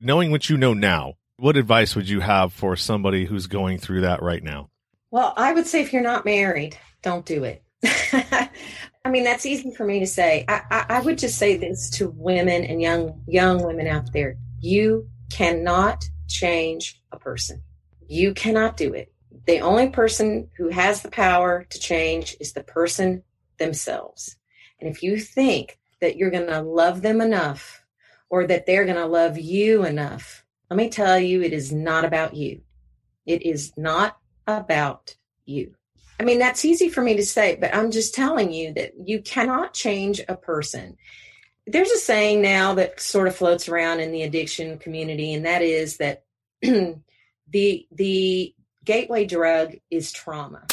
knowing what you know now, what advice would you have for somebody who's going through that right now? Well, I would say if you're not married, don't do it. I mean, that's easy for me to say. I, I, I, would just say this to women and young young women out there: you cannot change a person. You cannot do it. The only person who has the power to change is the person themselves. And if you think that you're going to love them enough or that they're going to love you enough, let me tell you, it is not about you. It is not about you. I mean, that's easy for me to say, but I'm just telling you that you cannot change a person. There's a saying now that sort of floats around in the addiction community, and that is that the the gateway drug is trauma.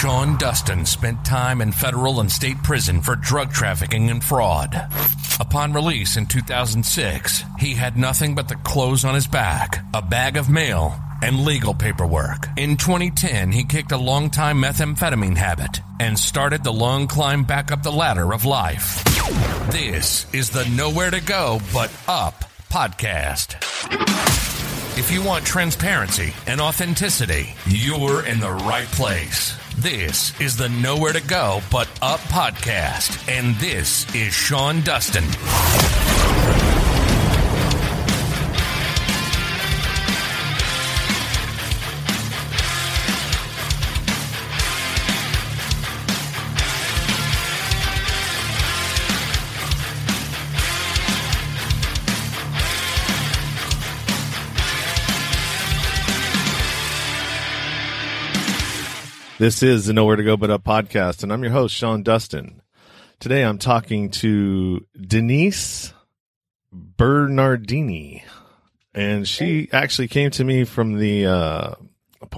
Sean Dustin spent time in federal and state prison for drug trafficking and fraud. Upon release in 2006, he had nothing but the clothes on his back, a bag of mail, and legal paperwork. In 2010, he kicked a long-time methamphetamine habit and started the long climb back up the ladder of life. This is the Nowhere to Go But Up podcast. If you want transparency and authenticity, you're in the right place. This is the Nowhere to Go But Up podcast, and this is Sean Dustin. This is the Nowhere to Go But Up podcast, and I'm your host, Sean Dustin. Today I'm talking to Denise Bernardini, and she actually came to me from the uh,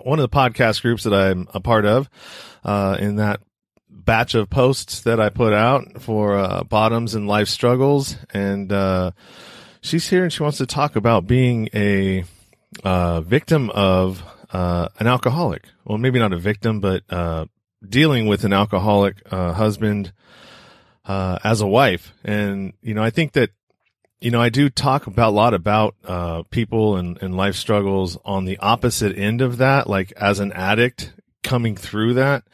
one of the podcast groups that I'm a part of. Uh, in that batch of posts that I put out for uh, bottoms and life struggles, and uh, she's here and she wants to talk about being a uh, victim of uh, an alcoholic. Well, maybe not a victim, but uh, dealing with an alcoholic uh, husband uh, as a wife. And you know, I think that you know I do talk about a lot about uh, people and, and life struggles on the opposite end of that, like as an addict coming through that.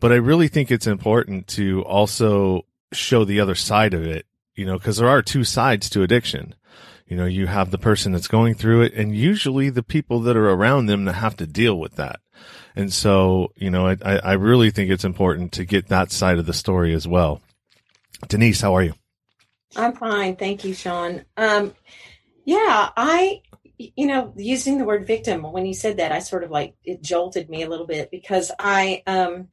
But I really think it's important to also show the other side of it, you know, because there are two sides to addiction you know, you have the person that's going through it and usually the people that are around them that have to deal with that. And so, you know, I, I really think it's important to get that side of the story as well. Denise, how are you? I'm fine. Thank you, Sean. Um, yeah, I, you know, using the word victim, when you said that, I sort of like, it jolted me a little bit because I, um,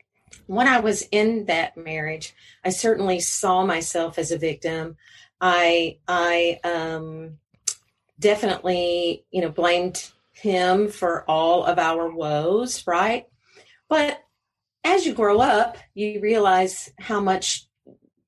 when I was in that marriage, I certainly saw myself as a victim. I, I, um, definitely, you know, blamed him for all of our woes, right? But as you grow up, you realize how much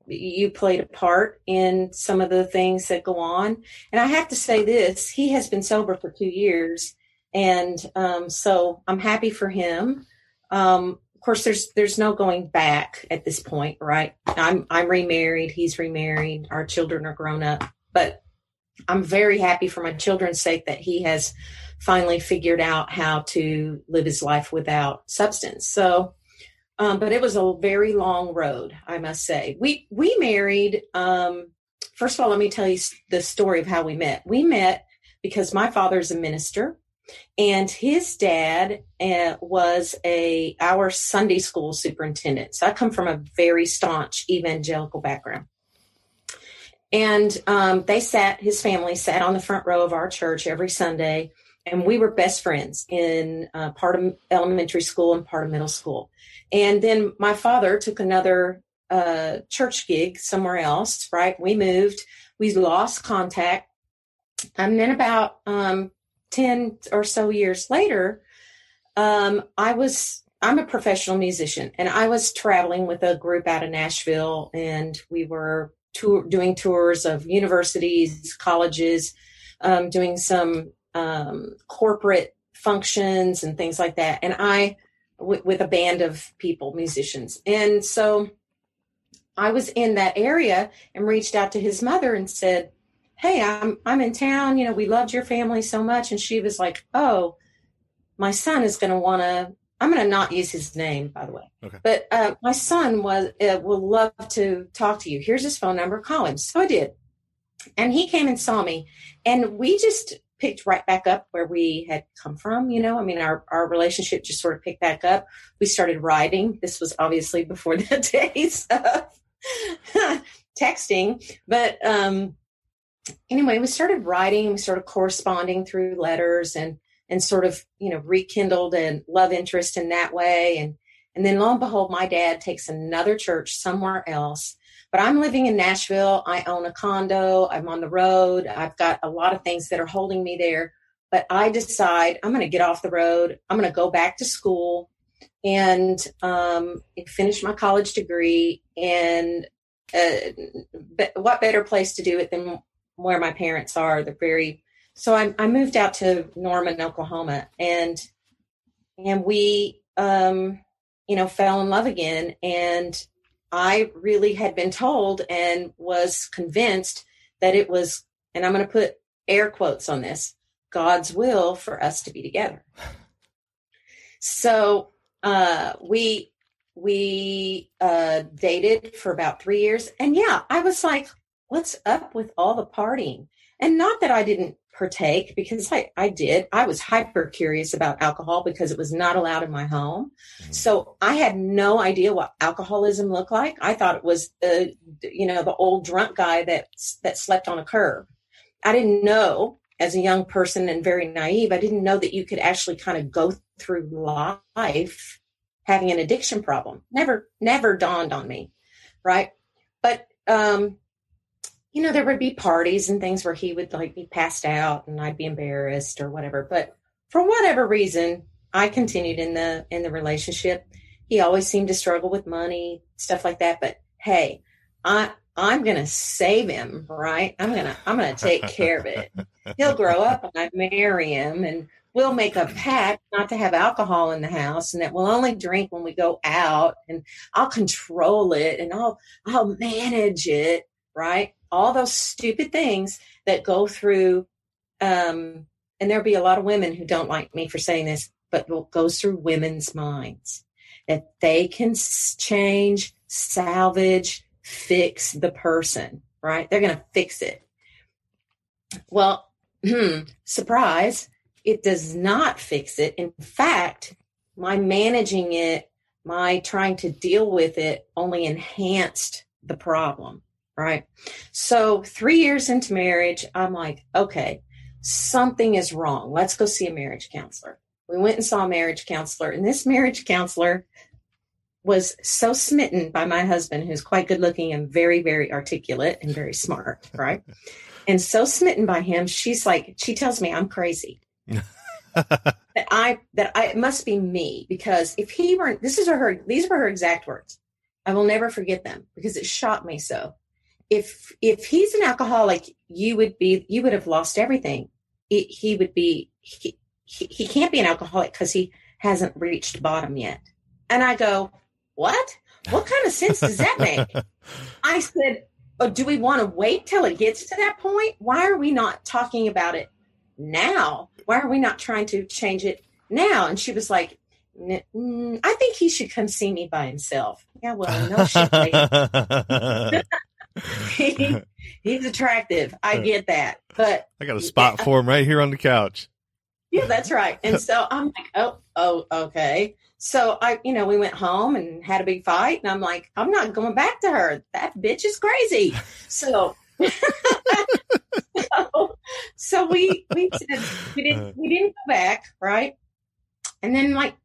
you played a part in some of the things that go on. And I have to say this he has been sober for two years. And um, so I'm happy for him. Um, of course, there's there's no going back at this point, right? I'm I'm remarried. He's remarried. Our children are grown up. But I'm very happy for my children's sake that he has finally figured out how to live his life without substance. So, um, but it was a very long road, I must say. We we married. Um, first of all, let me tell you the story of how we met. We met because my father is a minister, and his dad uh, was a our Sunday school superintendent. So I come from a very staunch evangelical background. And um, they sat, his family sat on the front row of our church every Sunday. And we were best friends in uh, part of elementary school and part of middle school. And then my father took another uh, church gig somewhere else, right? We moved, we lost contact. And then about um, 10 or so years later, um, I was I'm a professional musician and I was traveling with a group out of Nashville and we were tour, doing tours of universities, colleges, um, doing some um, corporate functions and things like that. And I, w- with a band of people, musicians. And so I was in that area and reached out to his mother and said, hey, I'm I'm in town. You know, we loved your family so much, and she was like, oh, my son is going to want to. I'm going to not use his name, by the way. Okay. But uh, my son was uh, will love to talk to you. Here's his phone number. Call him. So I did, and he came and saw me, and we just picked right back up where we had come from. You know, I mean, our our relationship just sort of picked back up. We started writing. This was obviously before the days of texting, but um, anyway, we started writing. We started corresponding through letters and and sort of you know rekindled and love interest in that way. And and then lo and behold my dad takes another church somewhere else. But i'm living in nashville. I own a condo. I'm on the road. I've got a lot of things that are holding me there. But i decide i'm going to get off the road. I'm going to go back to school and um, finish my college degree and uh, what better place to do it than where my parents are they're very so I, I moved out to Norman, Oklahoma, and and we, um, you know, fell in love again. And I really had been told and was convinced that it was, and I'm going to put air quotes on this, God's will for us to be together. So uh, we we uh, dated for about three years, and yeah, I was like, "What's up with all the partying?" And not that I didn't partake because I, I did. I was hyper curious about alcohol because it was not allowed in my home. Mm-hmm. So I had no idea what alcoholism looked like. I thought it was the, you know, the old drunk guy that, that slept on a curb. I didn't know as a young person and very naive, I didn't know that you could actually kind of go through life having an addiction problem. Never, never dawned on me. Right. But, um, you know, there would be parties and things where he would like be passed out and I'd be embarrassed or whatever. But for whatever reason, I continued in the in the relationship. He always seemed to struggle with money, stuff like that. But hey, I I'm gonna save him, right? I'm gonna I'm gonna take care of it. He'll grow up and I marry him and we'll make a pact not to have alcohol in the house and that we'll only drink when we go out and I'll control it and I'll I'll manage it, right? All those stupid things that go through um, and there'll be a lot of women who don't like me for saying this but what goes through women's minds that they can change salvage fix the person right? They're going to fix it. Well hmm, surprise it does not fix it. In fact my managing it my trying to deal with it only enhanced the problem right? So, three years into marriage, I'm like, okay, something is wrong. Let's go see a marriage counselor. We went and saw a marriage counselor, and this marriage counselor was so smitten by my husband, who's quite good looking and very, very articulate and very smart, right? and so smitten by him, she's like, she tells me I'm crazy. that I that I it must be me because if he weren't this is her these were her exact words. I will never forget them because it shocked me so if if he's an alcoholic, you would be you would have lost everything. It, he would be he, he, he can't be an alcoholic because he hasn't reached bottom yet. And I go, what? What kind of sense does that make? I said, oh, do we want to wait till it gets to that point? Why are we not talking about it now? Why are we not trying to change it now? And she was like, mm, I think he should come see me by himself. Yeah, well, no shit. he, he's attractive. I get that. But I got a spot yeah, for him right here on the couch. Yeah, that's right. And so I'm like, oh, oh, okay. So I, you know, we went home and had a big fight, and I'm like, I'm not going back to her. That bitch is crazy. So, so, so we we said we didn't we didn't go back, right? And then like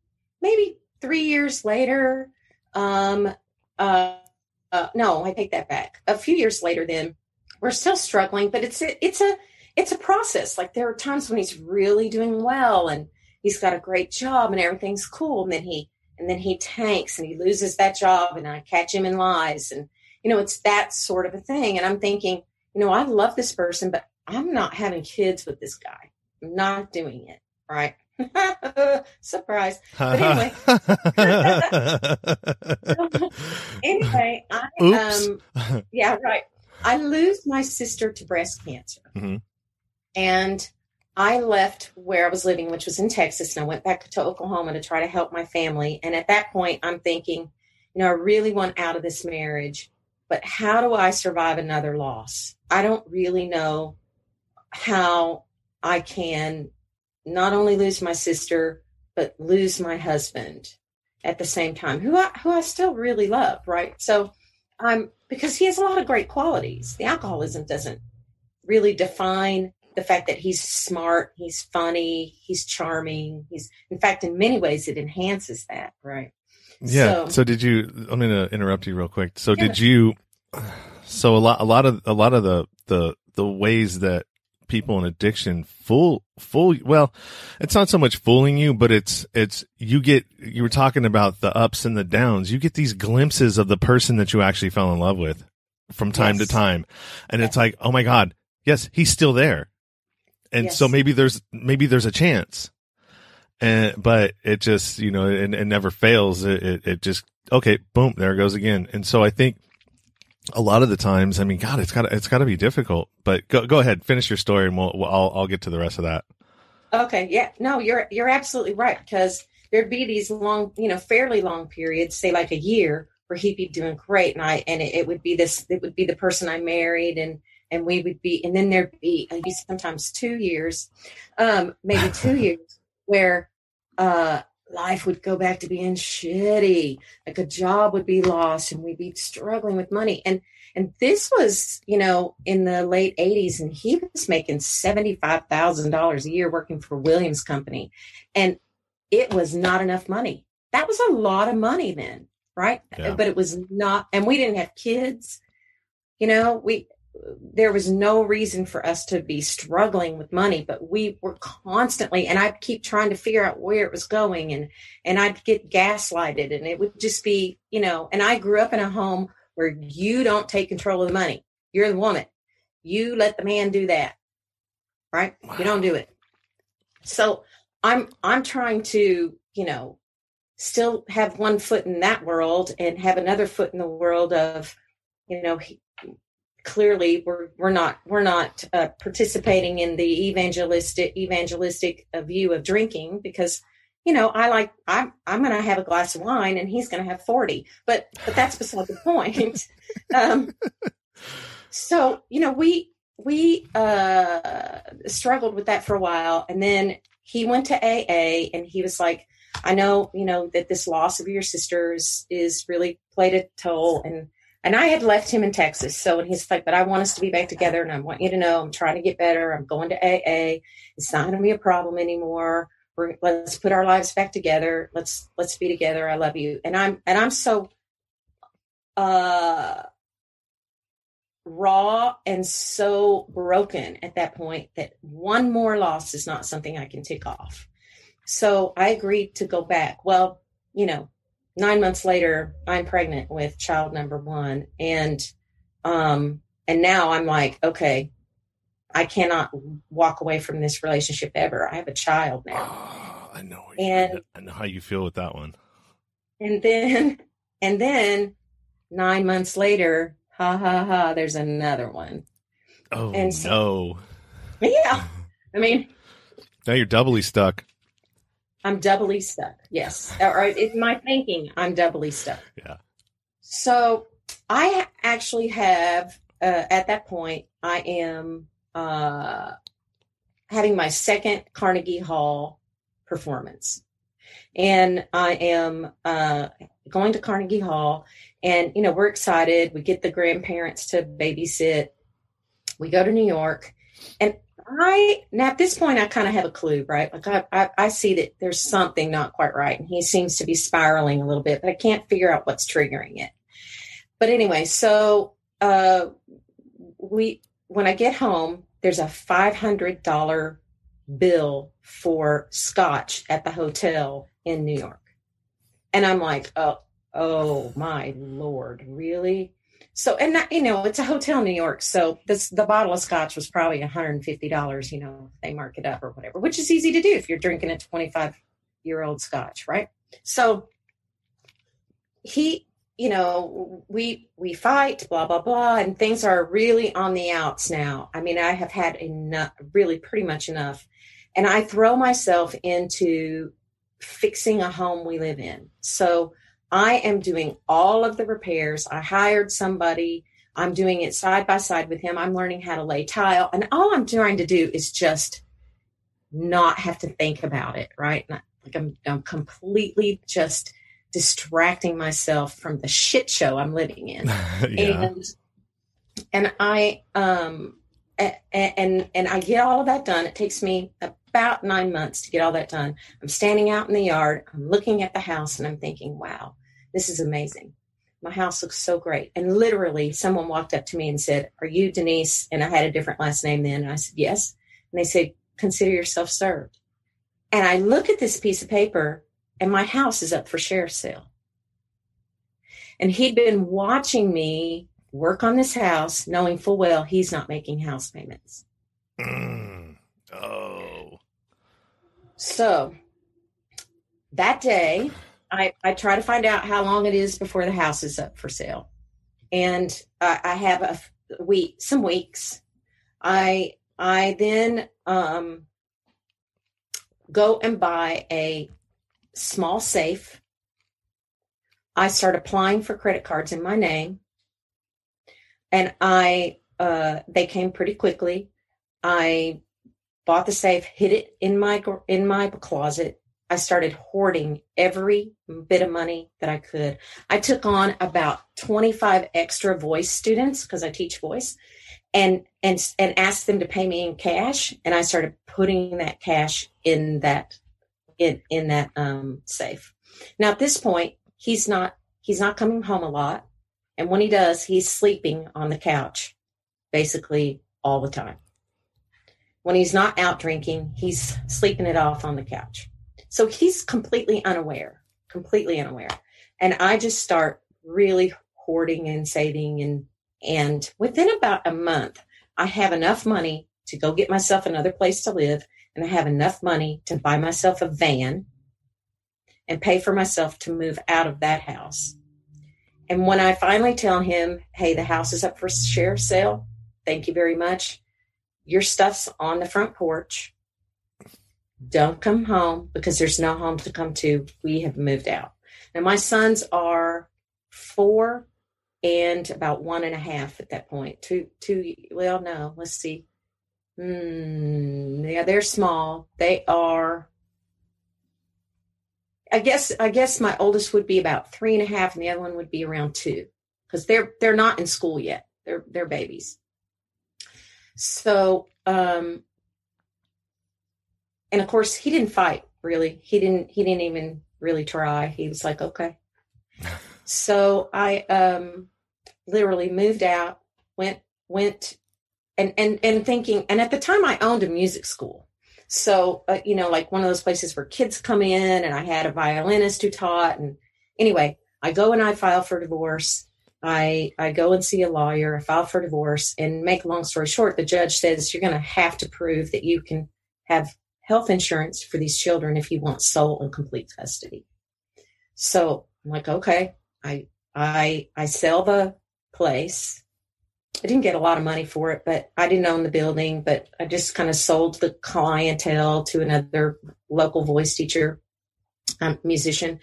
maybe three years later, um, uh, uh, no, I take that back. A few years later, then we're still struggling, but it's a, it's a it's a process. Like there are times when he's really doing well and he's got a great job and everything's cool, and then he and then he tanks and he loses that job, and I catch him in lies, and you know it's that sort of a thing. And I'm thinking, you know, I love this person, but I'm not having kids with this guy. I'm not doing it right. Surprise. But anyway. anyway, I, um, yeah, right. I lose my sister to breast cancer. Mhm. And I left where I was living, which was in Texas, and I went back to Oklahoma to try to help my family. And at that point, I'm thinking, you know, I really want out of this marriage, but how do I survive another loss? I don't really know how I can not only lose my sister, but lose my husband at the same time, who I who I still really love, right? So I'm because he has a lot of great qualities. The alcoholism doesn't really define the fact that he's smart, he's funny, he's charming. He's in fact in many ways it enhances that, right? Yeah. So- So, did you? I'm going to interrupt you real quick. So Yeah. did you? So a lot, a lot of, a lot of the the the ways that people in addiction fool fool. Well, it's not so much fooling you, but it's it's you get. You were talking about the ups and the downs. You get these glimpses of the person that you actually fell in love with from time Yes. to time, and it's like, oh my god, yes, he's still there, and Yes. so maybe there's maybe there's a chance and but it just you know it, it never fails it, it it just okay boom there it goes again and so i think a lot of the times i mean god it's got to it's got to be difficult but go go ahead finish your story and we'll, we'll i'll i'll get to the rest of that. Okay, yeah, no, you're you're absolutely right because there'd be these long, you know, fairly long periods, say like a year, where he'd be doing great, and I and it, it would be this, it would be the person I married, and and we would be, and then there'd be maybe sometimes two years, um, maybe two years where uh life would go back to being shitty, like a job would be lost, and we'd be struggling with money, and and this was, you know, in the late 80s, and he was making $75,000 a year working for Williams Company. And it was not enough money. That was a lot of money then, right? Yeah. But it was not, and we didn't have kids. You know, we, there was no reason for us to be struggling with money, but we were constantly, and I'd keep trying to figure out where it was going and, and I'd get gaslighted and it would just be, you know, and I grew up in a home where you don't take control of the money. You're the woman. You let the man do that. Right? You don't do it. So I'm I'm trying to, you know, still have one foot in that world and have another foot in the world of, you know, clearly we're we're not we're not uh, participating in the evangelistic evangelistic uh, view of drinking because you know I like I'm I'm going to have a glass of wine and he's going to have 40 but but that's beside the point. Um so you know we we uh struggled with that for a while and then he went to AA and he was like I know you know that this loss of your sisters is really played a toll and and I had left him in Texas. So, and he's like, but I want us to be back together and I want you to know I'm trying to get better. I'm going to AA. It's not going to be a problem anymore. We're, let's put our lives back together. Let's, let's be together. I love you. And I'm, and I'm so, uh, raw and so broken at that point that one more loss is not something I can tick off. So I agreed to go back. Well, you know, nine months later i'm pregnant with child number one. And um and now i'm like okay i cannot walk away from this relationship ever. I have a child now. Oh, i know And- i know how you feel with that one. And then and then nine months later ha ha ha there's another one. Oh And so- no. Yeah. I mean now you're doubly stuck i'm doubly stuck yes. Or in my thinking i'm doubly stuck. Yeah. So I actually have uh, at that point I am uh, having my second Carnegie Hall performance, and I am uh, going to Carnegie Hall, and you know we're excited. We get the grandparents to babysit. We go to New York, and I now at this point I kind of have a clue, right? Like I, I I see that there's something not quite right, and he seems to be spiraling a little bit, but I can't figure out what's triggering it but anyway, so uh, we when I get home, there's a five hundred dollar bill for scotch at the hotel in New York, and I'm like, oh, oh my lord, really? So and that, you know, it's a hotel in New York, so this the bottle of scotch was probably one hundred and fifty dollars. You know, they mark it up or whatever, which is easy to do if you're drinking a twenty five year old scotch, right? So he you know, we we fight, blah blah blah, and things are really on the outs now. I mean, I have had enough, really, pretty much enough, and I throw myself into fixing a home we live in. So I am doing all of the repairs. I hired somebody. I'm doing it side by side with him. I'm learning how to lay tile, and all I'm trying to do is just not have to think about it. Right? Like I'm, I'm completely just distracting myself from the shit show I'm living in. yeah. And and I um and, and and I get all of that done. It takes me about nine months to get all that done. I'm standing out in the yard, I'm looking at the house and I'm thinking, wow, this is amazing. My house looks so great. And literally someone walked up to me and said, Are you Denise? And I had a different last name then. And I said, Yes. And they said, Consider yourself served. And I look at this piece of paper and my house is up for sheriff sale. And he'd been watching me work on this house, knowing full well he's not making house payments. Mm. Oh. So that day, I, I try to find out how long it is before the house is up for sale. And I, have a week, some weeks. I I then um, go and buy a small safe. I start applying for credit cards in my name, and I uh, they came pretty quickly. I bought the safe, hid it in my in my closet. I started hoarding every bit of money that I could. I took on about 25 extra voice students because I teach voice and and and asked them to pay me in cash and I started putting that cash in that in in that um, safe. Now at this point, he's not he's not coming home a lot, and when he does, he's sleeping on the couch, basically all the time. When he's not out drinking, he's sleeping it off on the couch. So he's completely unaware, completely unaware. And I just start really hoarding and saving and and within about a month, I have enough money to go get myself another place to live and I have enough money to buy myself a van and pay for myself to move out of that house. And when I finally tell him, hey, the house is up for sheriff sale, thank you very much. Your stuff's on the front porch. Don't come home because there's no home to come to. We have moved out. Now, my sons are four and about one and a half at that point. Two, two, well, no, let's see. Mm, yeah, they're small. They are. I guess I guess my oldest would be about three and a half, and the other one would be around two, because they're they're not in school yet. They're they're babies. So, um, and of course, he didn't fight really. He didn't. He didn't even really try. He was like, okay. so I um, literally moved out, went went and and and thinking and at the time i owned a music school so uh, you know like one of those places where kids come in and i had a violinist who taught and anyway i go and i file for divorce i i go and see a lawyer i file for divorce and make a long story short the judge says you're going to have to prove that you can have health insurance for these children if you want sole and complete custody. So i'm like okay. I i i sell the place. I didn't get a lot of money for it, but I didn't own the building, but I just kind of sold the clientele to another local voice teacher, um, musician,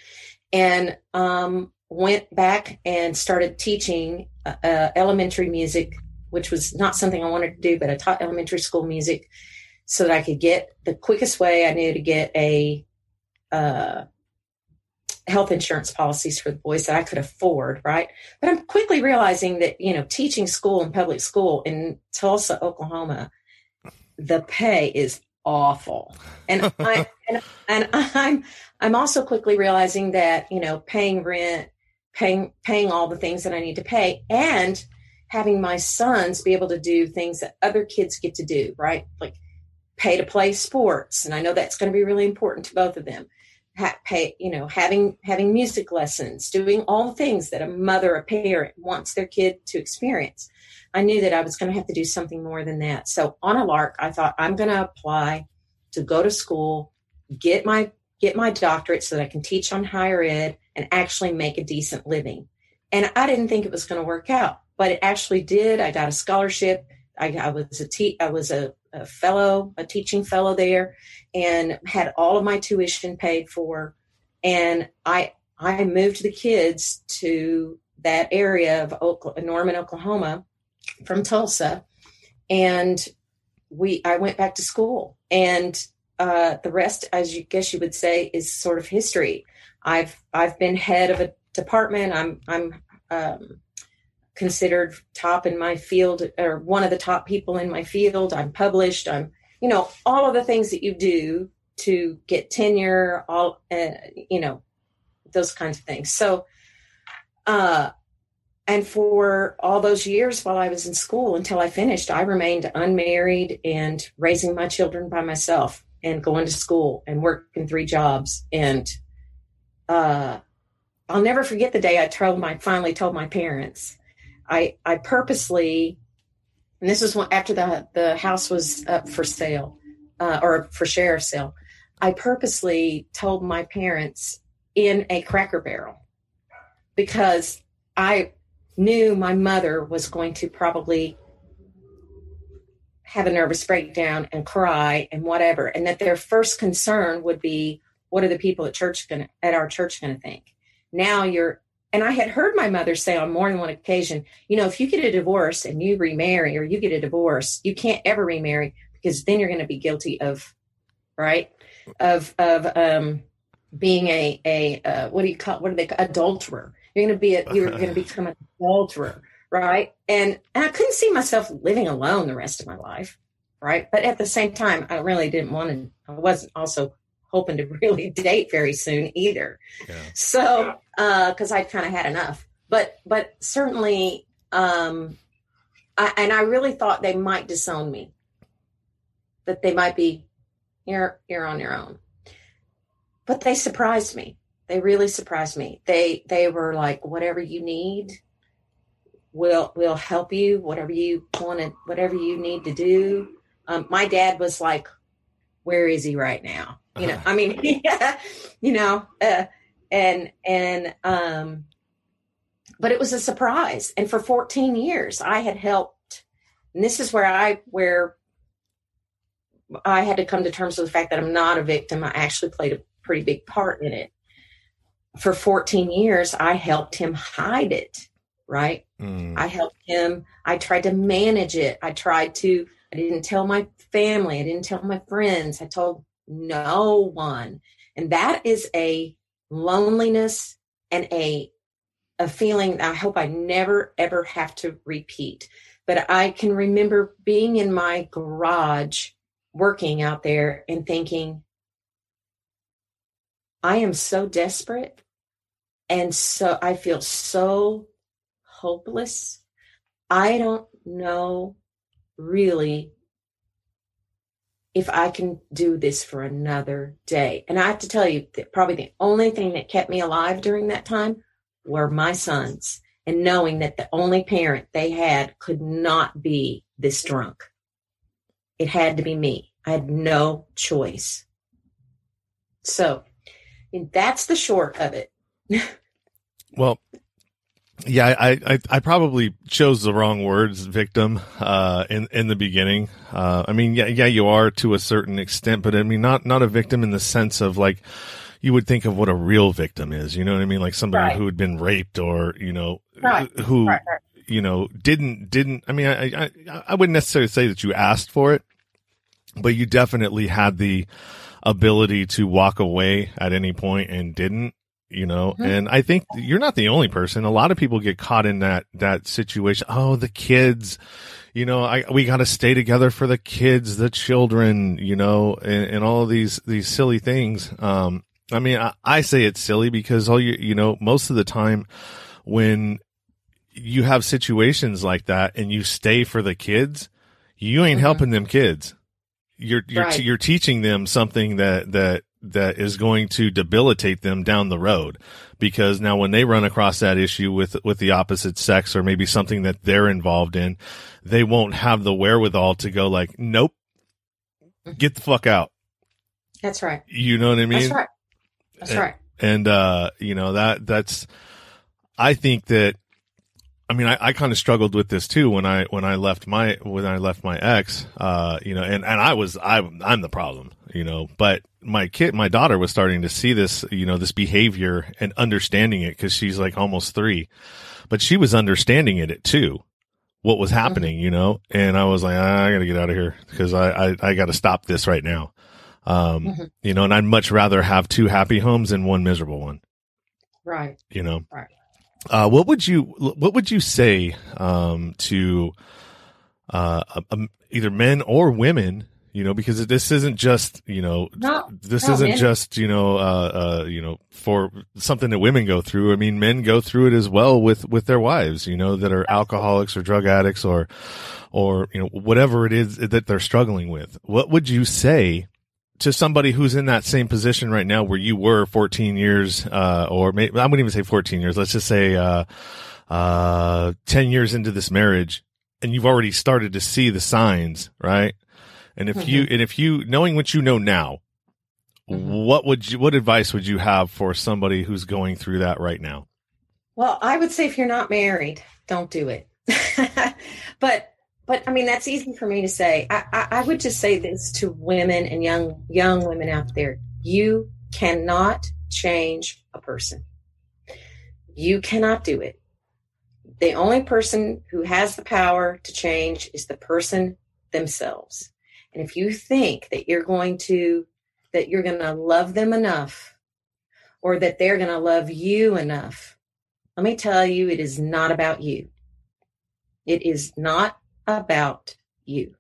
and um, went back and started teaching uh, uh, elementary music, which was not something I wanted to do, but I taught elementary school music so that I could get the quickest way I knew to get a uh, health insurance policies for the boys that I could afford, right? But I'm quickly realizing that, you know, teaching school and public school in Tulsa, Oklahoma, the pay is awful. And I and, and I'm I'm also quickly realizing that, you know, paying rent, paying paying all the things that I need to pay and having my sons be able to do things that other kids get to do, right? Like pay to play sports. And I know that's going to be really important to both of them ha- pay, you know, having having music lessons, doing all the things that a mother, a parent wants their kid to experience. I knew that I was going to have to do something more than that. So on a lark, I thought I'm going to apply to go to school, get my get my doctorate so that I can teach on higher ed and actually make a decent living. And I didn't think it was going to work out, but it actually did. I got a scholarship. I, I was a te- I was a, a fellow, a teaching fellow there, and had all of my tuition paid for. And I I moved the kids to that area of Oklahoma, Norman, Oklahoma, from Tulsa, and we I went back to school, and uh, the rest, as you guess you would say, is sort of history. I've I've been head of a department. I'm I'm um, considered top in my field or one of the top people in my field. I'm published. I'm you know all of the things that you do to get tenure. All uh, you know those kinds of things. So, uh, and for all those years while I was in school until I finished, I remained unmarried and raising my children by myself and going to school and working three jobs. And uh, I'll never forget the day I told my finally told my parents. I I purposely, and this was after the the house was up for sale uh, or for sheriff sale. I purposely told my parents in a cracker barrel because I knew my mother was going to probably have a nervous breakdown and cry and whatever and that their first concern would be what are the people at church going at our church going to think now you're and i had heard my mother say on more than one occasion you know if you get a divorce and you remarry or you get a divorce you can't ever remarry because then you're going to be guilty of right? Of of um being a a uh, what do you call what are they call adulterer. You're going to be a, you're going to become an adulterer right? And and i couldn't see myself living alone the rest of my life right? But at the same time i really didn't want to i wasn't also hoping to really date very soon either yeah. so uh because i kind of had enough but but certainly um I, and i really thought they might disown me that they might be you're you're on your own but they surprised me. They really surprised me. They they were like, whatever you need, we'll we'll help you. Whatever you want to, whatever you need to do. Um, my dad was like, where is he right now? You know, I mean, yeah, you know, uh, and and um, but it was a surprise. And for 14 years, I had helped. And this is where I where I had to come to terms with the fact that I'm not a victim. I actually played a pretty big part in it. For 14 years, I helped him hide it, right? Mm. I helped him. I tried to manage it. I tried to, I didn't tell my family. I didn't tell my friends. I told no one. And that is a loneliness and a a feeling I hope I never ever have to repeat. But I can remember being in my garage working out there and thinking, I am so desperate and so I feel so hopeless. I don't know really if I can do this for another day. And I have to tell you that probably the only thing that kept me alive during that time were my sons and knowing that the only parent they had could not be this drunk. It had to be me. I had no choice. So that's the short of it. well, yeah, I, I, I probably chose the wrong words, victim, uh, in, in the beginning. Uh, I mean, yeah, yeah, you are to a certain extent, but I mean, not, not a victim in the sense of like, you would think of what a real victim is. You know what I mean? Like somebody right. who had been raped or, you know, right. who, right, you know, didn't, didn't, I mean, I, I, I wouldn't necessarily say that you asked for it, but you definitely had the, ability to walk away at any point and didn't you know mm-hmm. and i think you're not the only person a lot of people get caught in that that situation oh the kids you know i we got to stay together for the kids the children you know and, and all of these these silly things um i mean I, I say it's silly because all you you know most of the time when you have situations like that and you stay for the kids you ain't mm-hmm. helping them kids you're you're right. you're teaching them something that that that is going to debilitate them down the road. Because now when they run across that issue with with the opposite sex or maybe something that they're involved in they won't have the wherewithal to go like nope. Get the fuck out. That's right. You know what i mean? that's right. That's and, right. and uh you know that that's I think that I mean, I, I kind of struggled with this too when I when I left my when I left my ex, uh, you know, and, and I was I I'm the problem, you know, but my kid, my daughter was starting to see this, you know, this behavior and understanding it because she's like almost three, but she was understanding it, it too, what was happening, mm-hmm. you know, and I was like, I got to get out of here because I I, I got to stop this right now, um, mm-hmm. you know, and I'd much rather have two happy homes than one miserable one, right? You know, right uh, what would you what would you say um, to uh, um, either men or women? You know, because this isn't just you know no, this no, isn't men. just you know uh, uh, you know for something that women go through. I mean, men go through it as well with with their wives. You know, that are alcoholics or drug addicts or or you know whatever it is that they're struggling with. What would you say to somebody who's in that same position right now where you were 14 years, uh, or maybe, I wouldn't even say 14 years. Let's just say, uh, uh, 10 years into this marriage and you've already started to see the signs, right? And if mm-hmm. you, and if you, knowing what you know now, mm-hmm. what would you, what advice would you have for somebody who's going through that right now? Well, I would say if you're not married, don't do it. but but I mean that's easy for me to say. I, I, I would just say this to women and young young women out there: you cannot change a person. You cannot do it. The only person who has the power to change is the person themselves. And if you think that you're going to that you're going to love them enough or that they're going to love you enough, let me tell you, it is not about you. It is not about you.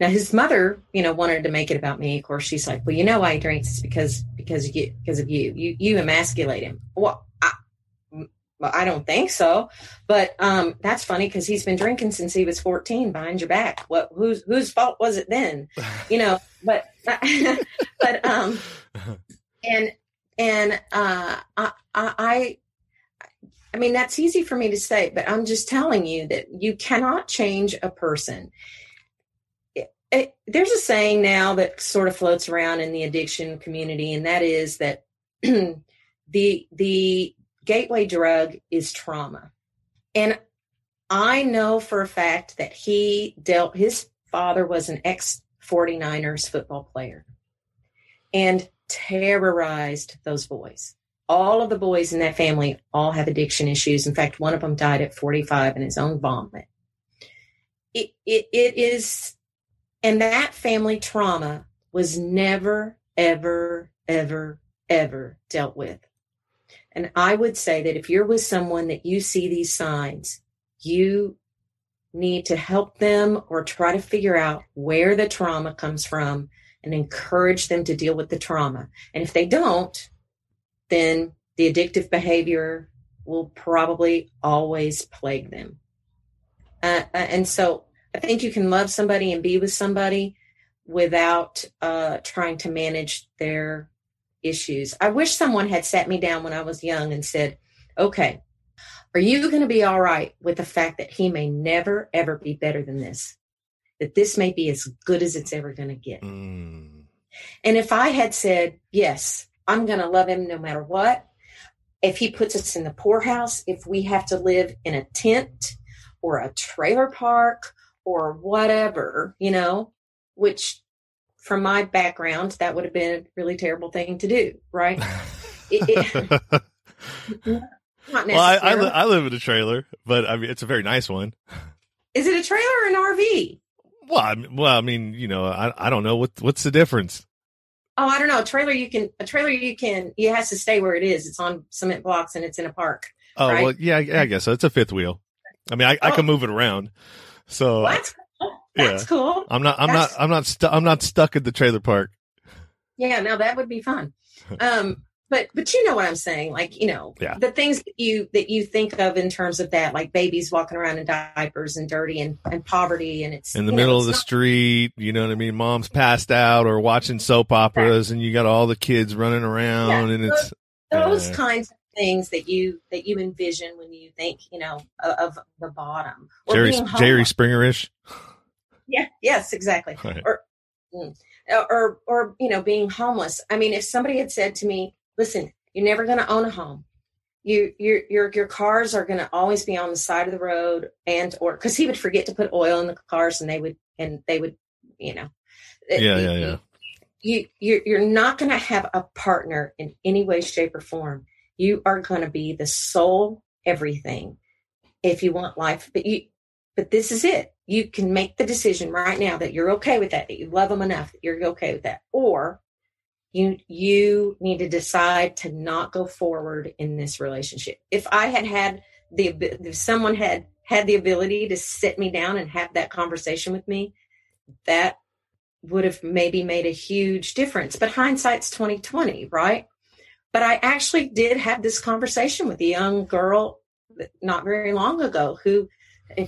Now his mother, you know, wanted to make it about me. Of course, she's like, "Well, you know why he drinks is because because you because of you. You you emasculate him." Well, I, well, I don't think so, but um, that's funny because he's been drinking since he was fourteen behind your back. What whose whose fault was it then? You know, but but um, and and uh, I I I mean, that's easy for me to say, but I'm just telling you that you cannot change a person. It, it, there's a saying now that sort of floats around in the addiction community, and that is that the the gateway drug is trauma. And I know for a fact that he dealt his father was an ex 49ers football player and terrorized those boys all of the boys in that family all have addiction issues. In fact, one of them died at 45 in his own vomit. It, it, it is, and that family trauma was never, ever, ever, ever dealt with. And I would say that if you're with someone that you see these signs, you need to help them or try to figure out where the trauma comes from and encourage them to deal with the trauma. And if they don't, then the addictive behavior will probably always plague them. Uh, uh, and so I think you can love somebody and be with somebody without uh, trying to manage their issues. I wish someone had sat me down when I was young and said, okay, are you going to be all right with the fact that he may never, ever be better than this? That this may be as good as it's ever going to get. Mm. And if I had said, yes, I'm going to love him no matter what. If he puts us in the poorhouse, if we have to live in a tent or a trailer park or whatever, you know, which from my background, that would have been a really terrible thing to do, right? it, it, well, I, I, li- I, live in a trailer, but I mean, it's a very nice one. Is it a trailer or an RV? Well, I, well, I mean, you know, I, I don't know what what's the difference oh, I don't know, a trailer you can a trailer you can it has to stay where it is. It's on cement blocks and it's in a park. Oh right? well, yeah, I guess so. It's a fifth wheel. I mean, I, oh. I can oh. move it around. So that's cool. That's yeah. cool. I'm not. I'm that's, not. I'm not. Stu- I'm not stuck at the trailer park. Yeah, no, that would be fun. Um, but but you know what I'm saying, like you know yeah. the things that you that you think of in terms of that, like babies walking around in diapers and dirty and, and poverty, and it's in the middle know, of the not- street. You know what I mean? Mom's passed out or watching soap operas, and you got all the kids running around, yeah, and it's those, uh, kinds of things that you that you envision when you think you know of, of the bottom. Or Jerry Jerry Springerish. Yeah. Yes. Exactly. Right. Or. Mm, or or you know being homeless i mean if somebody had said to me listen, you're never going to own a home. you your your your cars are going to always be on the side of the road and or because he would forget to put oil in the cars and they would and they would you know. Yeah yeah yeah. you you're, you're not going to have a partner in any way shape or form. You are going to be the sole everything if you want life but you but this is it. You can make the decision right now that you're okay with that that you love them enough that you're okay with that or you you need to decide to not go forward in this relationship. If i had had the if someone had had the ability to sit me down and have that conversation with me that would have maybe made a huge difference. But hindsight's 2020 right? But i actually did have this conversation with a young girl not very long ago who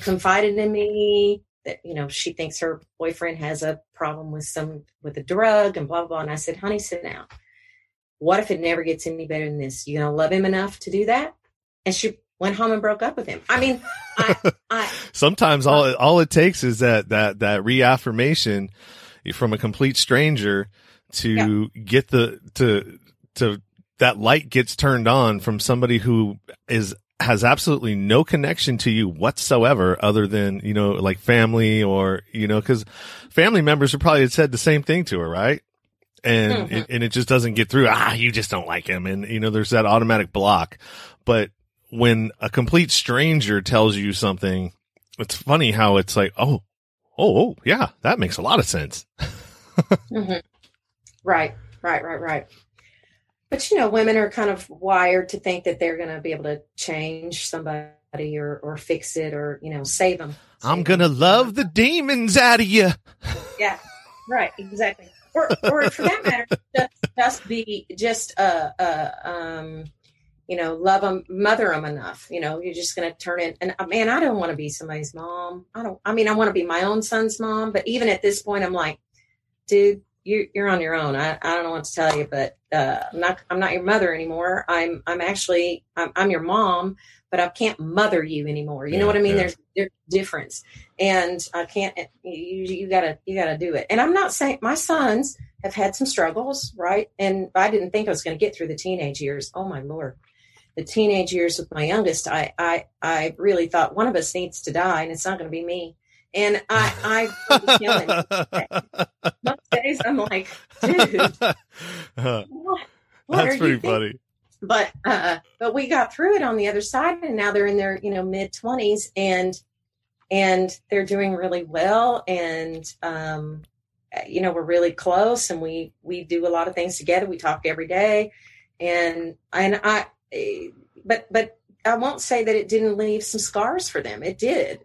confided in me that you know she thinks her boyfriend has a problem with some with a drug and blah blah blah. And i said honey sit down. What if it never gets any better than this? You gonna love him enough to do that? And she went home and broke up with him. I mean I, I, sometimes all all it takes is that that that reaffirmation from a complete stranger to yeah. get the to to that light gets turned on from somebody who is has absolutely no connection to you whatsoever other than, you know, like family or, you know, cause family members have probably have said the same thing to her, right? And, mm-hmm. it, and it just doesn't get through. Ah, you just don't like him. And, you know, there's that automatic block. But when a complete stranger tells you something, it's funny how it's like, oh, oh, oh yeah, that makes a lot of sense. mm-hmm. Right, right, right, right. But you know, women are kind of wired to think that they're going to be able to change somebody or or fix it or you know save them. Save I'm going to love the demons out of you. Yeah, right, exactly. Or or for that matter, just, just be just uh uh um you know love them mother them enough you know you're just going to turn in and man i don't want to be somebody's mom i don't i mean i want to be my own son's mom but even at this point i'm like dude you, you're on your own. I, I don't know what to tell you, but uh, I'm not I'm not your mother anymore. I'm I'm actually I'm, I'm your mom, but I can't mother you anymore. You yeah, know what I mean? Yeah. There's there's difference, and I can't. You you gotta you gotta do it. And I'm not saying my sons have had some struggles, right? And I didn't think I was going to get through the teenage years. Oh my lord, the teenage years with my youngest, I I I really thought one of us needs to die, and it's not going to be me. And I, I Most days I'm like, dude, what, what that's pretty funny. But, uh, but we got through it on the other side, and now they're in their, you know, mid twenties, and and they're doing really well, and um, you know, we're really close, and we we do a lot of things together. We talk every day, and and I, but but I won't say that it didn't leave some scars for them. It did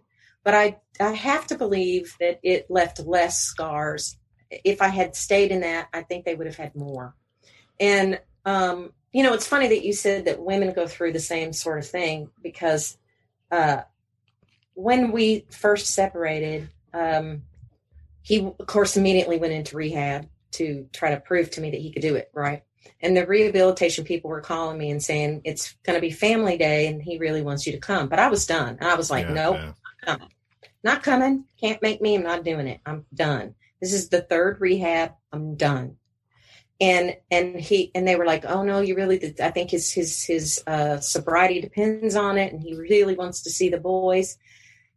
but I I have to believe that it left less scars. If I had stayed in that, I think they would have had more. And um, you know, it's funny that you said that women go through the same sort of thing because uh, when we first separated, um, he of course immediately went into rehab to try to prove to me that he could do it. Right. And the rehabilitation people were calling me and saying it's going to be family day and he really wants you to come. But I was done. I was like, yeah, nope, yeah. Not coming. Can't make me. I'm not doing it. I'm done. This is the third rehab. I'm done. And and he and they were like, oh no, you really. I think his his his uh, sobriety depends on it, and he really wants to see the boys.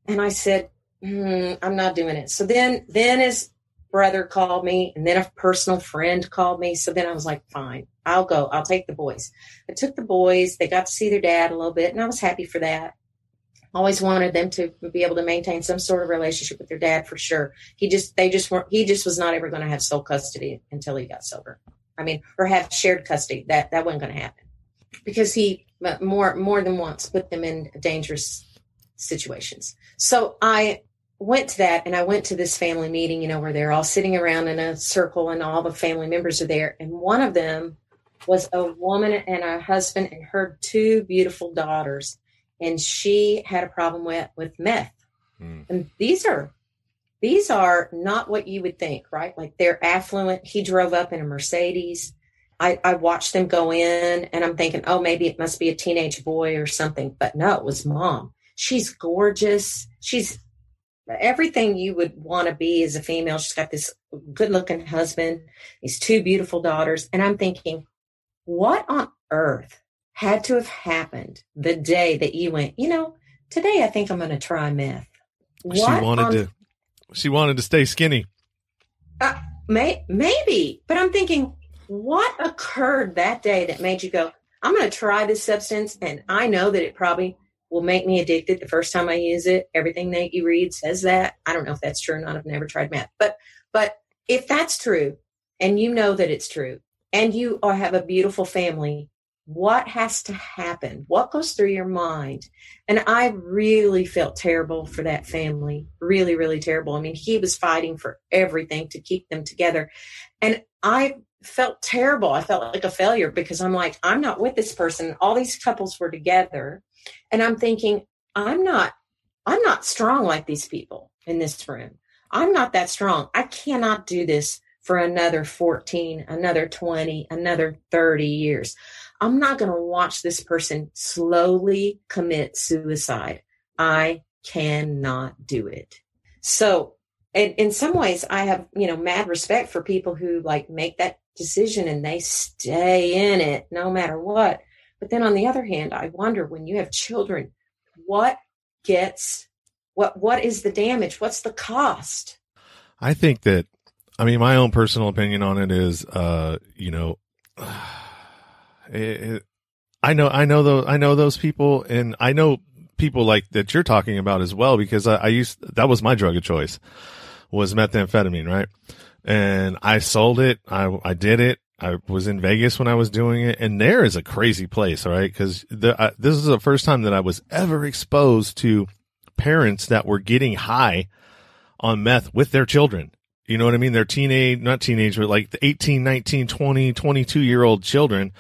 And I said, mm, I'm not doing it. So then then his brother called me, and then a personal friend called me. So then I was like, fine, I'll go. I'll take the boys. I took the boys. They got to see their dad a little bit, and I was happy for that always wanted them to be able to maintain some sort of relationship with their dad for sure. He just, they just weren't, he just was not ever going to have sole custody until he got sober. I mean, or have shared custody. That, that wasn't going to happen because he uh, more, more than once put them in dangerous situations. So I went to that and I went to this family meeting, you know, where they're all sitting around in a circle and all the family members are there. And one of them was a woman and a husband and her two beautiful daughters and she had a problem with with meth. Mm. And these are these are not what you would think, right? Like they're affluent. He drove up in a Mercedes. I, I watched them go in and I'm thinking, oh, maybe it must be a teenage boy or something. But no, it was mom. She's gorgeous. She's everything you would want to be as a female. She's got this good looking husband, these two beautiful daughters. And I'm thinking, what on earth had to have happened the day that you went, you know, today I think I'm going to try meth. She wanted on- to. She wanted to stay skinny. Uh, may, maybe, but I'm thinking, what occurred that day that made you go, I'm going to try this substance, and I know that it probably will make me addicted the first time I use it. Everything that you read says that. I don't know if that's true or not. I've never tried meth, but but if that's true, and you know that it's true, and you are, have a beautiful family, what has to happen? What goes through your mind? And I really felt terrible for that family. Really, really terrible. I mean, he was fighting for everything to keep them together. And I felt terrible. I felt like a failure because I'm like, I'm not with this person. All these couples were together. And I'm thinking, I'm not, I'm not strong like these people in this room. I'm not that strong. I cannot do this for another 14, another 20, another 30 years. I'm not going to watch this person slowly commit suicide. I cannot do it. So, and in some ways, I have, you know, mad respect for people who like make that decision and they stay in it no matter what. But then on the other hand, I wonder when you have children, what gets, what, what is the damage? What's the cost? I think that, I mean, my own personal opinion on it is, uh, you know, it, it, I know, I know those, I know those people and I know people like that you're talking about as well, because I, I used, that was my drug of choice was methamphetamine, right? And I sold it. I, I did it. I was in Vegas when I was doing it, and there is a crazy place, all right? Because this is the first time that I was ever exposed to parents that were getting high on meth with their children. You know what I mean? They're teenage, not teenage, but like the 18, 19, 20, 22 year old children.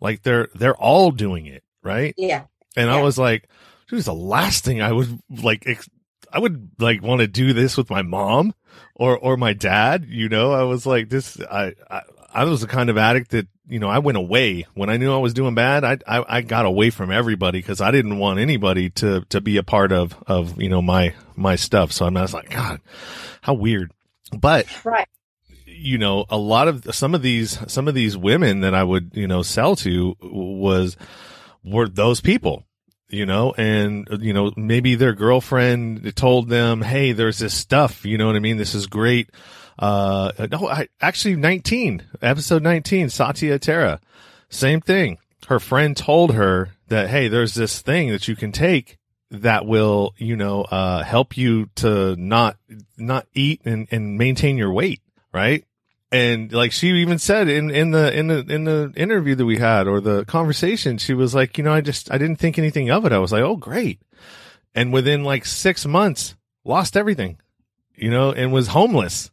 Like they're, they're all doing it. Right. Yeah. And I was like, dude, the last thing I would like, ex- I would like want to do this with my mom or, or my dad. You know, I was like, this, I, I, I was the kind of addict that, you know, I went away when I knew I was doing bad. I, I, I got away from everybody because I didn't want anybody to, to be a part of, of, you know, my, my stuff. So I was like, God, how weird. But Right. You know, a lot of some of these, some of these women that I would, you know, sell to was, were those people, you know, and, you know, maybe their girlfriend told them, Hey, there's this stuff, you know what I mean? This is great. Uh, no, I actually 19, episode 19, Satya Terra, same thing. Her friend told her that, Hey, there's this thing that you can take that will, you know, uh, help you to not, not eat and, and maintain your weight. Right. And like she even said in, in the, in the, in the interview that we had or the conversation, she was like, you know, I just, I didn't think anything of it. I was like, Oh, great. And within like six months, lost everything, you know, and was homeless.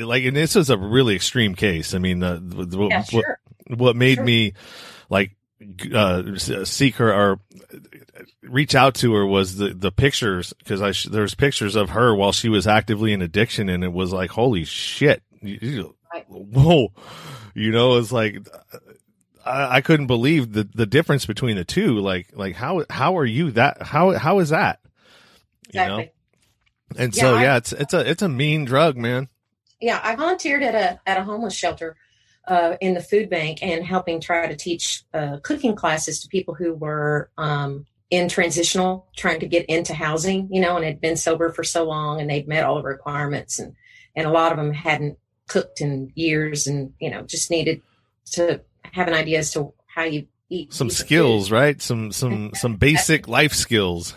Like, and this was a really extreme case. I mean, the, the, the- Yeah, what, sure. what made Sure. me like uh seek her or reach out to her was the the pictures because I sh- there's pictures of her while she was actively in addiction and it was like holy shit You- whoa. You know it's like I, I couldn't believe the the difference between the two. Like like how how are you that how how is that? You know? Exactly. and Yeah, so I- yeah it's it's a it's a mean drug man. Yeah, I volunteered at a at a homeless shelter uh, in the food bank and helping try to teach uh, cooking classes to people who were um, in transitional, trying to get into housing, you know, and had been sober for so long and they'd met all the requirements and and a lot of them hadn't cooked in years and you know just needed to have an idea as to how you eat some decent food. skills right some some some basic life skills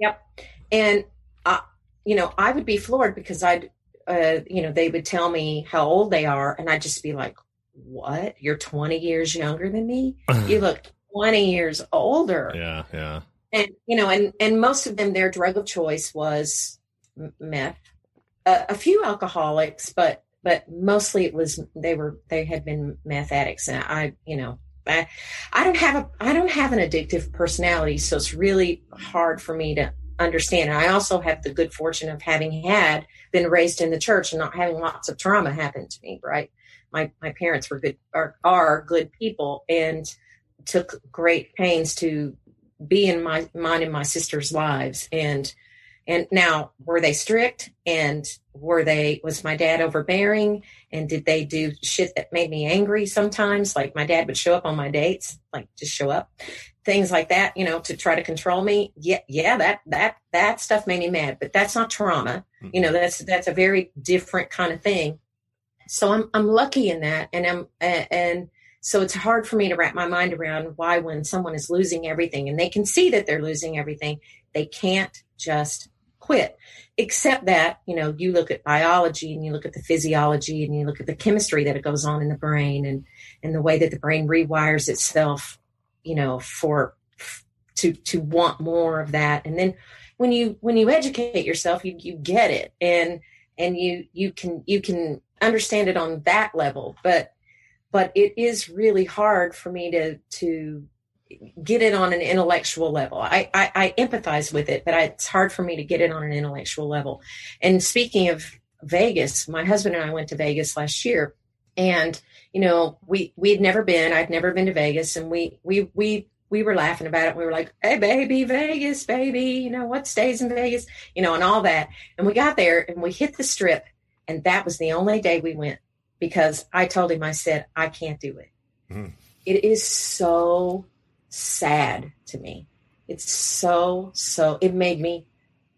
Yep. And, uh, you know, I would be floored because I'd, uh, you know, they would tell me how old they are, and I'd just be like, what? You're 20 years younger than me? You look 20 years older. yeah yeah And, you know, and, and most of them, their drug of choice was meth. Uh, a few alcoholics, but, but mostly it was, they were, they had been meth addicts. And I, you know, I, I don't have a, I don't have an addictive personality. So it's really hard for me to understand. And I also have the good fortune of having had been raised in the church and not having lots of trauma happen to me, right? My, my parents were good, are, are good people and took great pains to be in my, mine and my sister's lives. And, And now, were they strict? And were they, was my dad overbearing? And did they do shit that made me angry sometimes? Like my dad would show up on my dates, like just show up, things like that, you know, to try to control me. Yeah, yeah, that, that, that stuff made me mad, but that's not trauma. Mm-hmm. You know, that's, that's a very different kind of thing. So I'm, I'm lucky in that. And I'm, and, so it's hard for me to wrap my mind around why when someone is losing everything and they can see that they're losing everything, they can't just quit. Except that, you know, you look at biology and you look at the physiology and you look at the chemistry that it goes on in the brain and, and the way that the brain rewires itself, you know, for to to want more of that. And then when you when you educate yourself, you you get it and and you you can you can understand it on that level. But but it is really hard for me to to get it on an intellectual level. I, I, I empathize with it, but I, it's hard for me to get it on an intellectual level. And speaking of Vegas, my husband and I went to Vegas last year, and you know we we had never been. I'd never been to Vegas, and we we we we were laughing about it. We were like, "Hey, baby, Vegas, baby, you know what stays in Vegas, you know, and all that." And we got there, and we hit the strip, and that was the only day we went because I told him, I said, I can't do it. Mm. It is so sad to me. It's so, so, it made me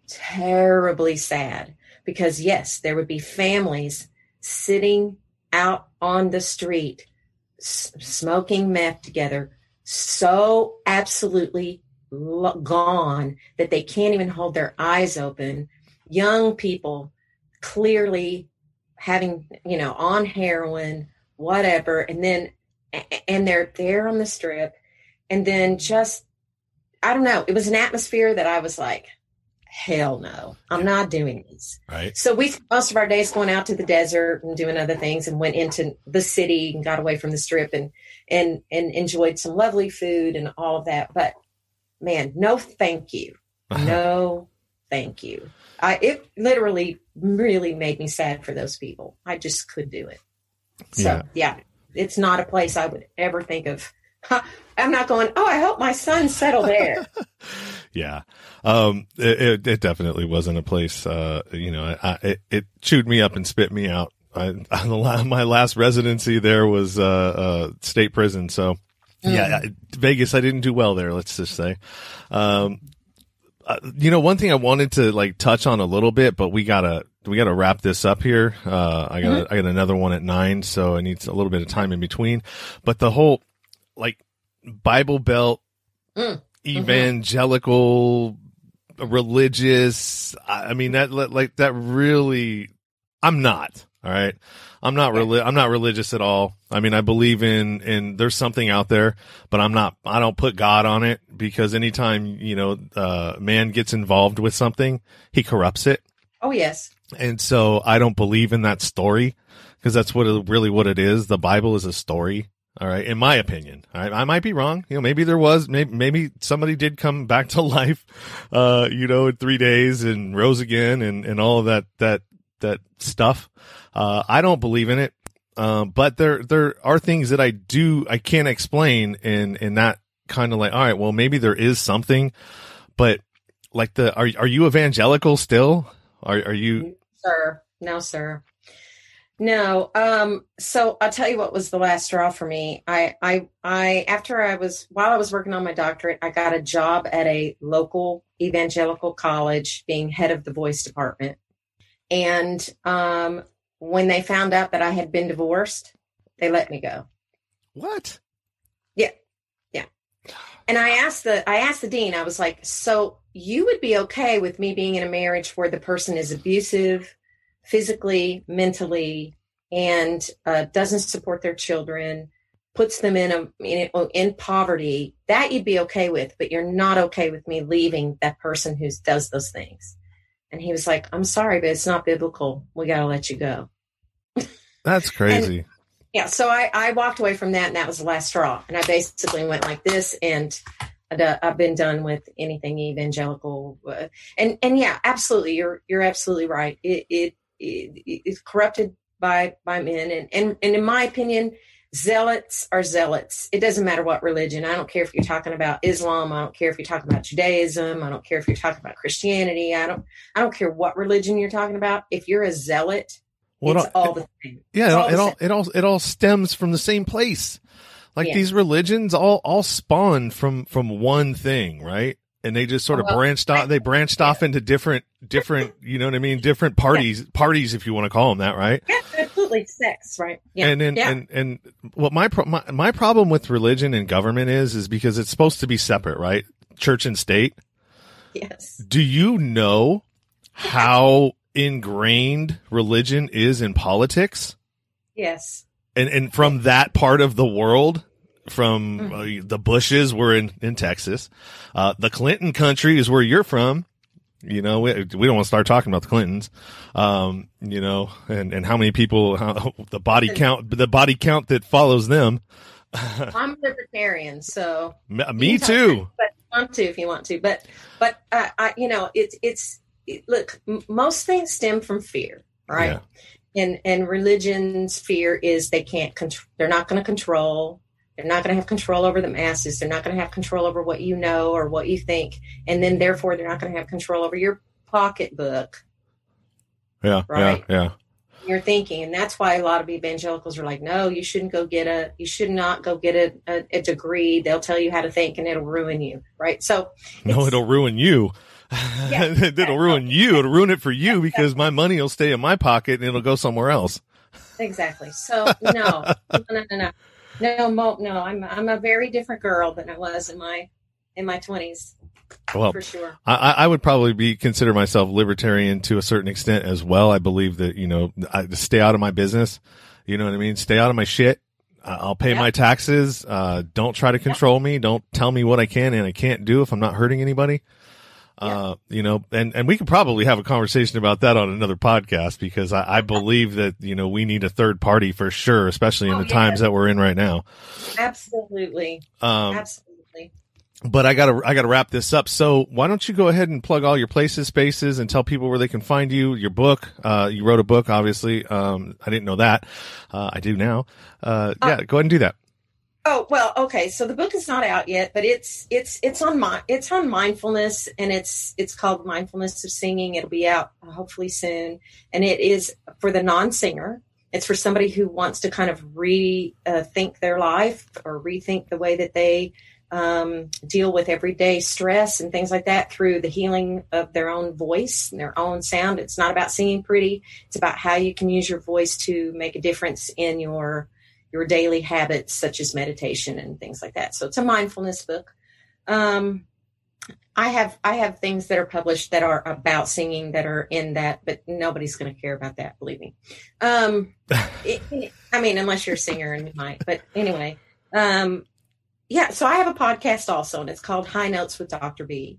terribly sad because, yes, there would be families sitting out on the street s- smoking meth together, so absolutely lo- gone that they can't even hold their eyes open. Young people clearly having, you know, on heroin, whatever, and then and they're there on the strip, and then just I don't know. It was an atmosphere that I was like, hell no, I'm not doing this. Right. So we spent most of our days going out to the desert and doing other things, and went into the city and got away from the strip and and and enjoyed some lovely food and all of that. But man, no, thank you, uh-huh. no, thank you. I it literally really made me sad for those people. I just could do it. So yeah, yeah it's not a place I would ever think of. I'm not going. Oh, I hope my son settle there. yeah, um, it, it, definitely wasn't a place. Uh, you know, I, it, it chewed me up and spit me out. I, my last residency there was uh, uh, state prison. So, mm. yeah, Vegas, I didn't do well there. Let's just say. Um, uh, you know, one thing I wanted to like touch on a little bit, but we gotta we gotta wrap this up here. Uh, I got mm-hmm. I got another one at nine, so I need a little bit of time in between. But the whole like Bible Belt, mm. evangelical, mm-hmm. religious. I mean that like that really. I'm not. All right. I'm not reli- I'm not religious at all. I mean, I believe in, in there's something out there, but I'm not, I don't put God on it because anytime, you know, uh, man gets involved with something, he corrupts it. Oh, yes. And so I don't believe in that story because that's what it, really what it is. The Bible is a story. All right. In my opinion, I, I might be wrong. You know, maybe there was, maybe, maybe somebody did come back to life, uh, you know, in three days and rose again and, and all that, that, that stuff. Uh, I don't believe in it. Um, but there, there are things that I do, I can't explain and, and that kind of like, all right, well, maybe there is something, but like the, are, are you evangelical still? Are, are you? Sir, no, sir. No. Um, so I'll tell you what was the last straw for me. I, I, I, after I was, while I was working on my doctorate, I got a job at a local evangelical college being head of the voice department. And um, when they found out that I had been divorced, they let me go. What? Yeah. Yeah. And I asked the I asked the dean, I was like, so you would be okay with me being in a marriage where the person is abusive physically, mentally, and uh, doesn't support their children, puts them in a in, in poverty, that you'd be okay with, but you're not okay with me leaving that person who does those things. And he was like, I'm sorry, but it's not biblical. We got to let you go. That's crazy. and, yeah. So I, I walked away from that and that was the last straw. And I basically went like this and I've been done with anything evangelical. Uh, and, and yeah, absolutely. You're, you're absolutely right. It, it, it's corrupted by, by men. And, and, and in my opinion, zealots are zealots. It doesn't matter what religion. I don't care if you're talking about Islam. I don't care if you're talking about Judaism. I don't care if you're talking about Christianity. I don't. I don't care what religion you're talking about. If you're a zealot, Well, it's it all- all the same. Yeah, it all, all it all same. it all it all stems from the same place. Like Yeah. these religions all all spawn from from one thing, right? And they just sort of oh, Well, branched off. They branched off into different different, you know what I mean? Different parties parties, if you want to call them that, right? Yeah, absolutely. Sects, right? Yeah. And then yeah. and and what my, pro- my my problem with religion and government is is because it's supposed to be separate, right? Church and state. yes. Do you know how ingrained religion is in politics? Yes. and and from that part of the world from Mm-hmm. uh, the bushes were in in texas uh the clinton country is where you're from you know we, we don't want to start talking about the clintons um you know and and how many people how, the body count the body count that follows them I'm a libertarian, so me, me too But want to if you want to, but but uh, I, you know, it's it's it, look. M- most things stem from fear, right? And and religion's fear is they can't control. They're not going to control. They're not going to have control over the masses. They're not going to have control over what you know or what you think, and then therefore they're not going to have control over your pocketbook, yeah Right. yeah yeah your thinking, and that's why a lot of evangelicals are like, no, you shouldn't go get a, you should not go get a, a, a degree. They'll tell you how to think, and it'll ruin you, right? So no it'll ruin you Yeah. it'll ruin you it'll ruin it for you because my money will stay in my pocket and it'll go somewhere else Exactly. So no, no, no, no, no, no, Mo, no. I'm I'm a very different girl than I was in my in my twenties well for sure. I, I would probably be consider myself libertarian to a certain extent as well. I believe that you know, I stay out of my business. You know what I mean? Stay out of my shit. I'll pay Yep. my taxes. Uh, don't try to control me. Don't tell me what I can and I can't do if I'm not hurting anybody. Uh, you know, and, and we could probably have a conversation about that on another podcast because I, I believe that, you know, we need a third party for sure, especially in Oh, the times that we're in right now. Absolutely, Um, absolutely. but I gotta I gotta wrap this up. So why don't you go ahead and plug all your places, spaces, and tell people where they can find you. Your book, uh, you wrote a book, obviously. Um, I didn't know that. Uh, I do now. Uh, yeah, go ahead and do that. Oh well, okay. So the book is not out yet, but it's it's it's on my it's on mindfulness, and it's it's called Mindfulness of Singing. It'll be out uh, hopefully soon, and it is for the non-singer. It's for somebody who wants to kind of rethink their life or rethink the way that they um, deal with everyday stress and things like that through the healing of their own voice and their own sound. It's not about singing pretty. It's about how you can use your voice to make a difference in your your daily habits such as meditation and things like that. So it's a mindfulness book. Um, I have I have things that are published that are about singing that are in that, but nobody's going to care about that. Believe me. Um, it- I mean, unless you're a singer and you might. But anyway, um, yeah. So I have a podcast also, and it's called High Notes with Dr. B,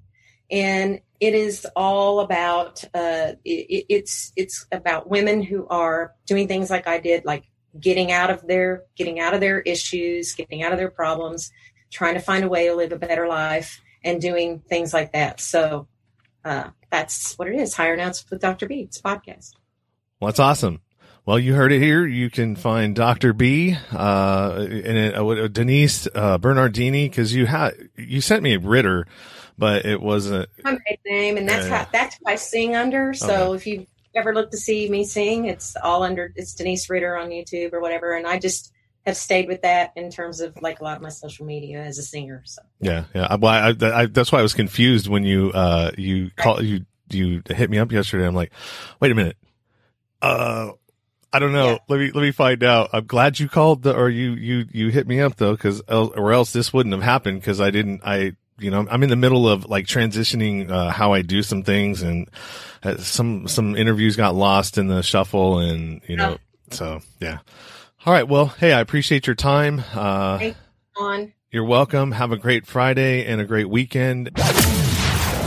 and it is all about uh, it, it's it's about women who are doing things like I did, like getting out of their getting out of their issues, getting out of their problems, trying to find a way to live a better life, and doing things like that. So uh, that's what it is. Higher Notes with Dr. B. It's a podcast. Well, that's awesome. Well, you heard it here. You can find Dr. B, uh, and uh, Denise, uh, Bernardini, cause you had, you sent me a Ritter, but it wasn't, my name, and that's Yeah. how that's who I sing under. So if you ever look to see me sing, it's all under it's Denise Ritter on YouTube or whatever. And I just have stayed with that in terms of like a lot of my social media as a singer. So yeah, yeah. Well, I, I, that's why I was confused when you, uh, you call, you, you hit me up yesterday. I'm like, wait a minute. Uh, I don't know. Yeah. Let me, let me find out. I'm glad you called the, or you, you, you hit me up though, cause, or else this wouldn't have happened. Cause I didn't, I, you know, I'm in the middle of like transitioning, uh, how I do some things and uh, some, some interviews got lost in the shuffle and, you know, so yeah. All right. Well, hey, I appreciate your time. Uh, Thank on you're welcome. Have a great Friday and a great weekend.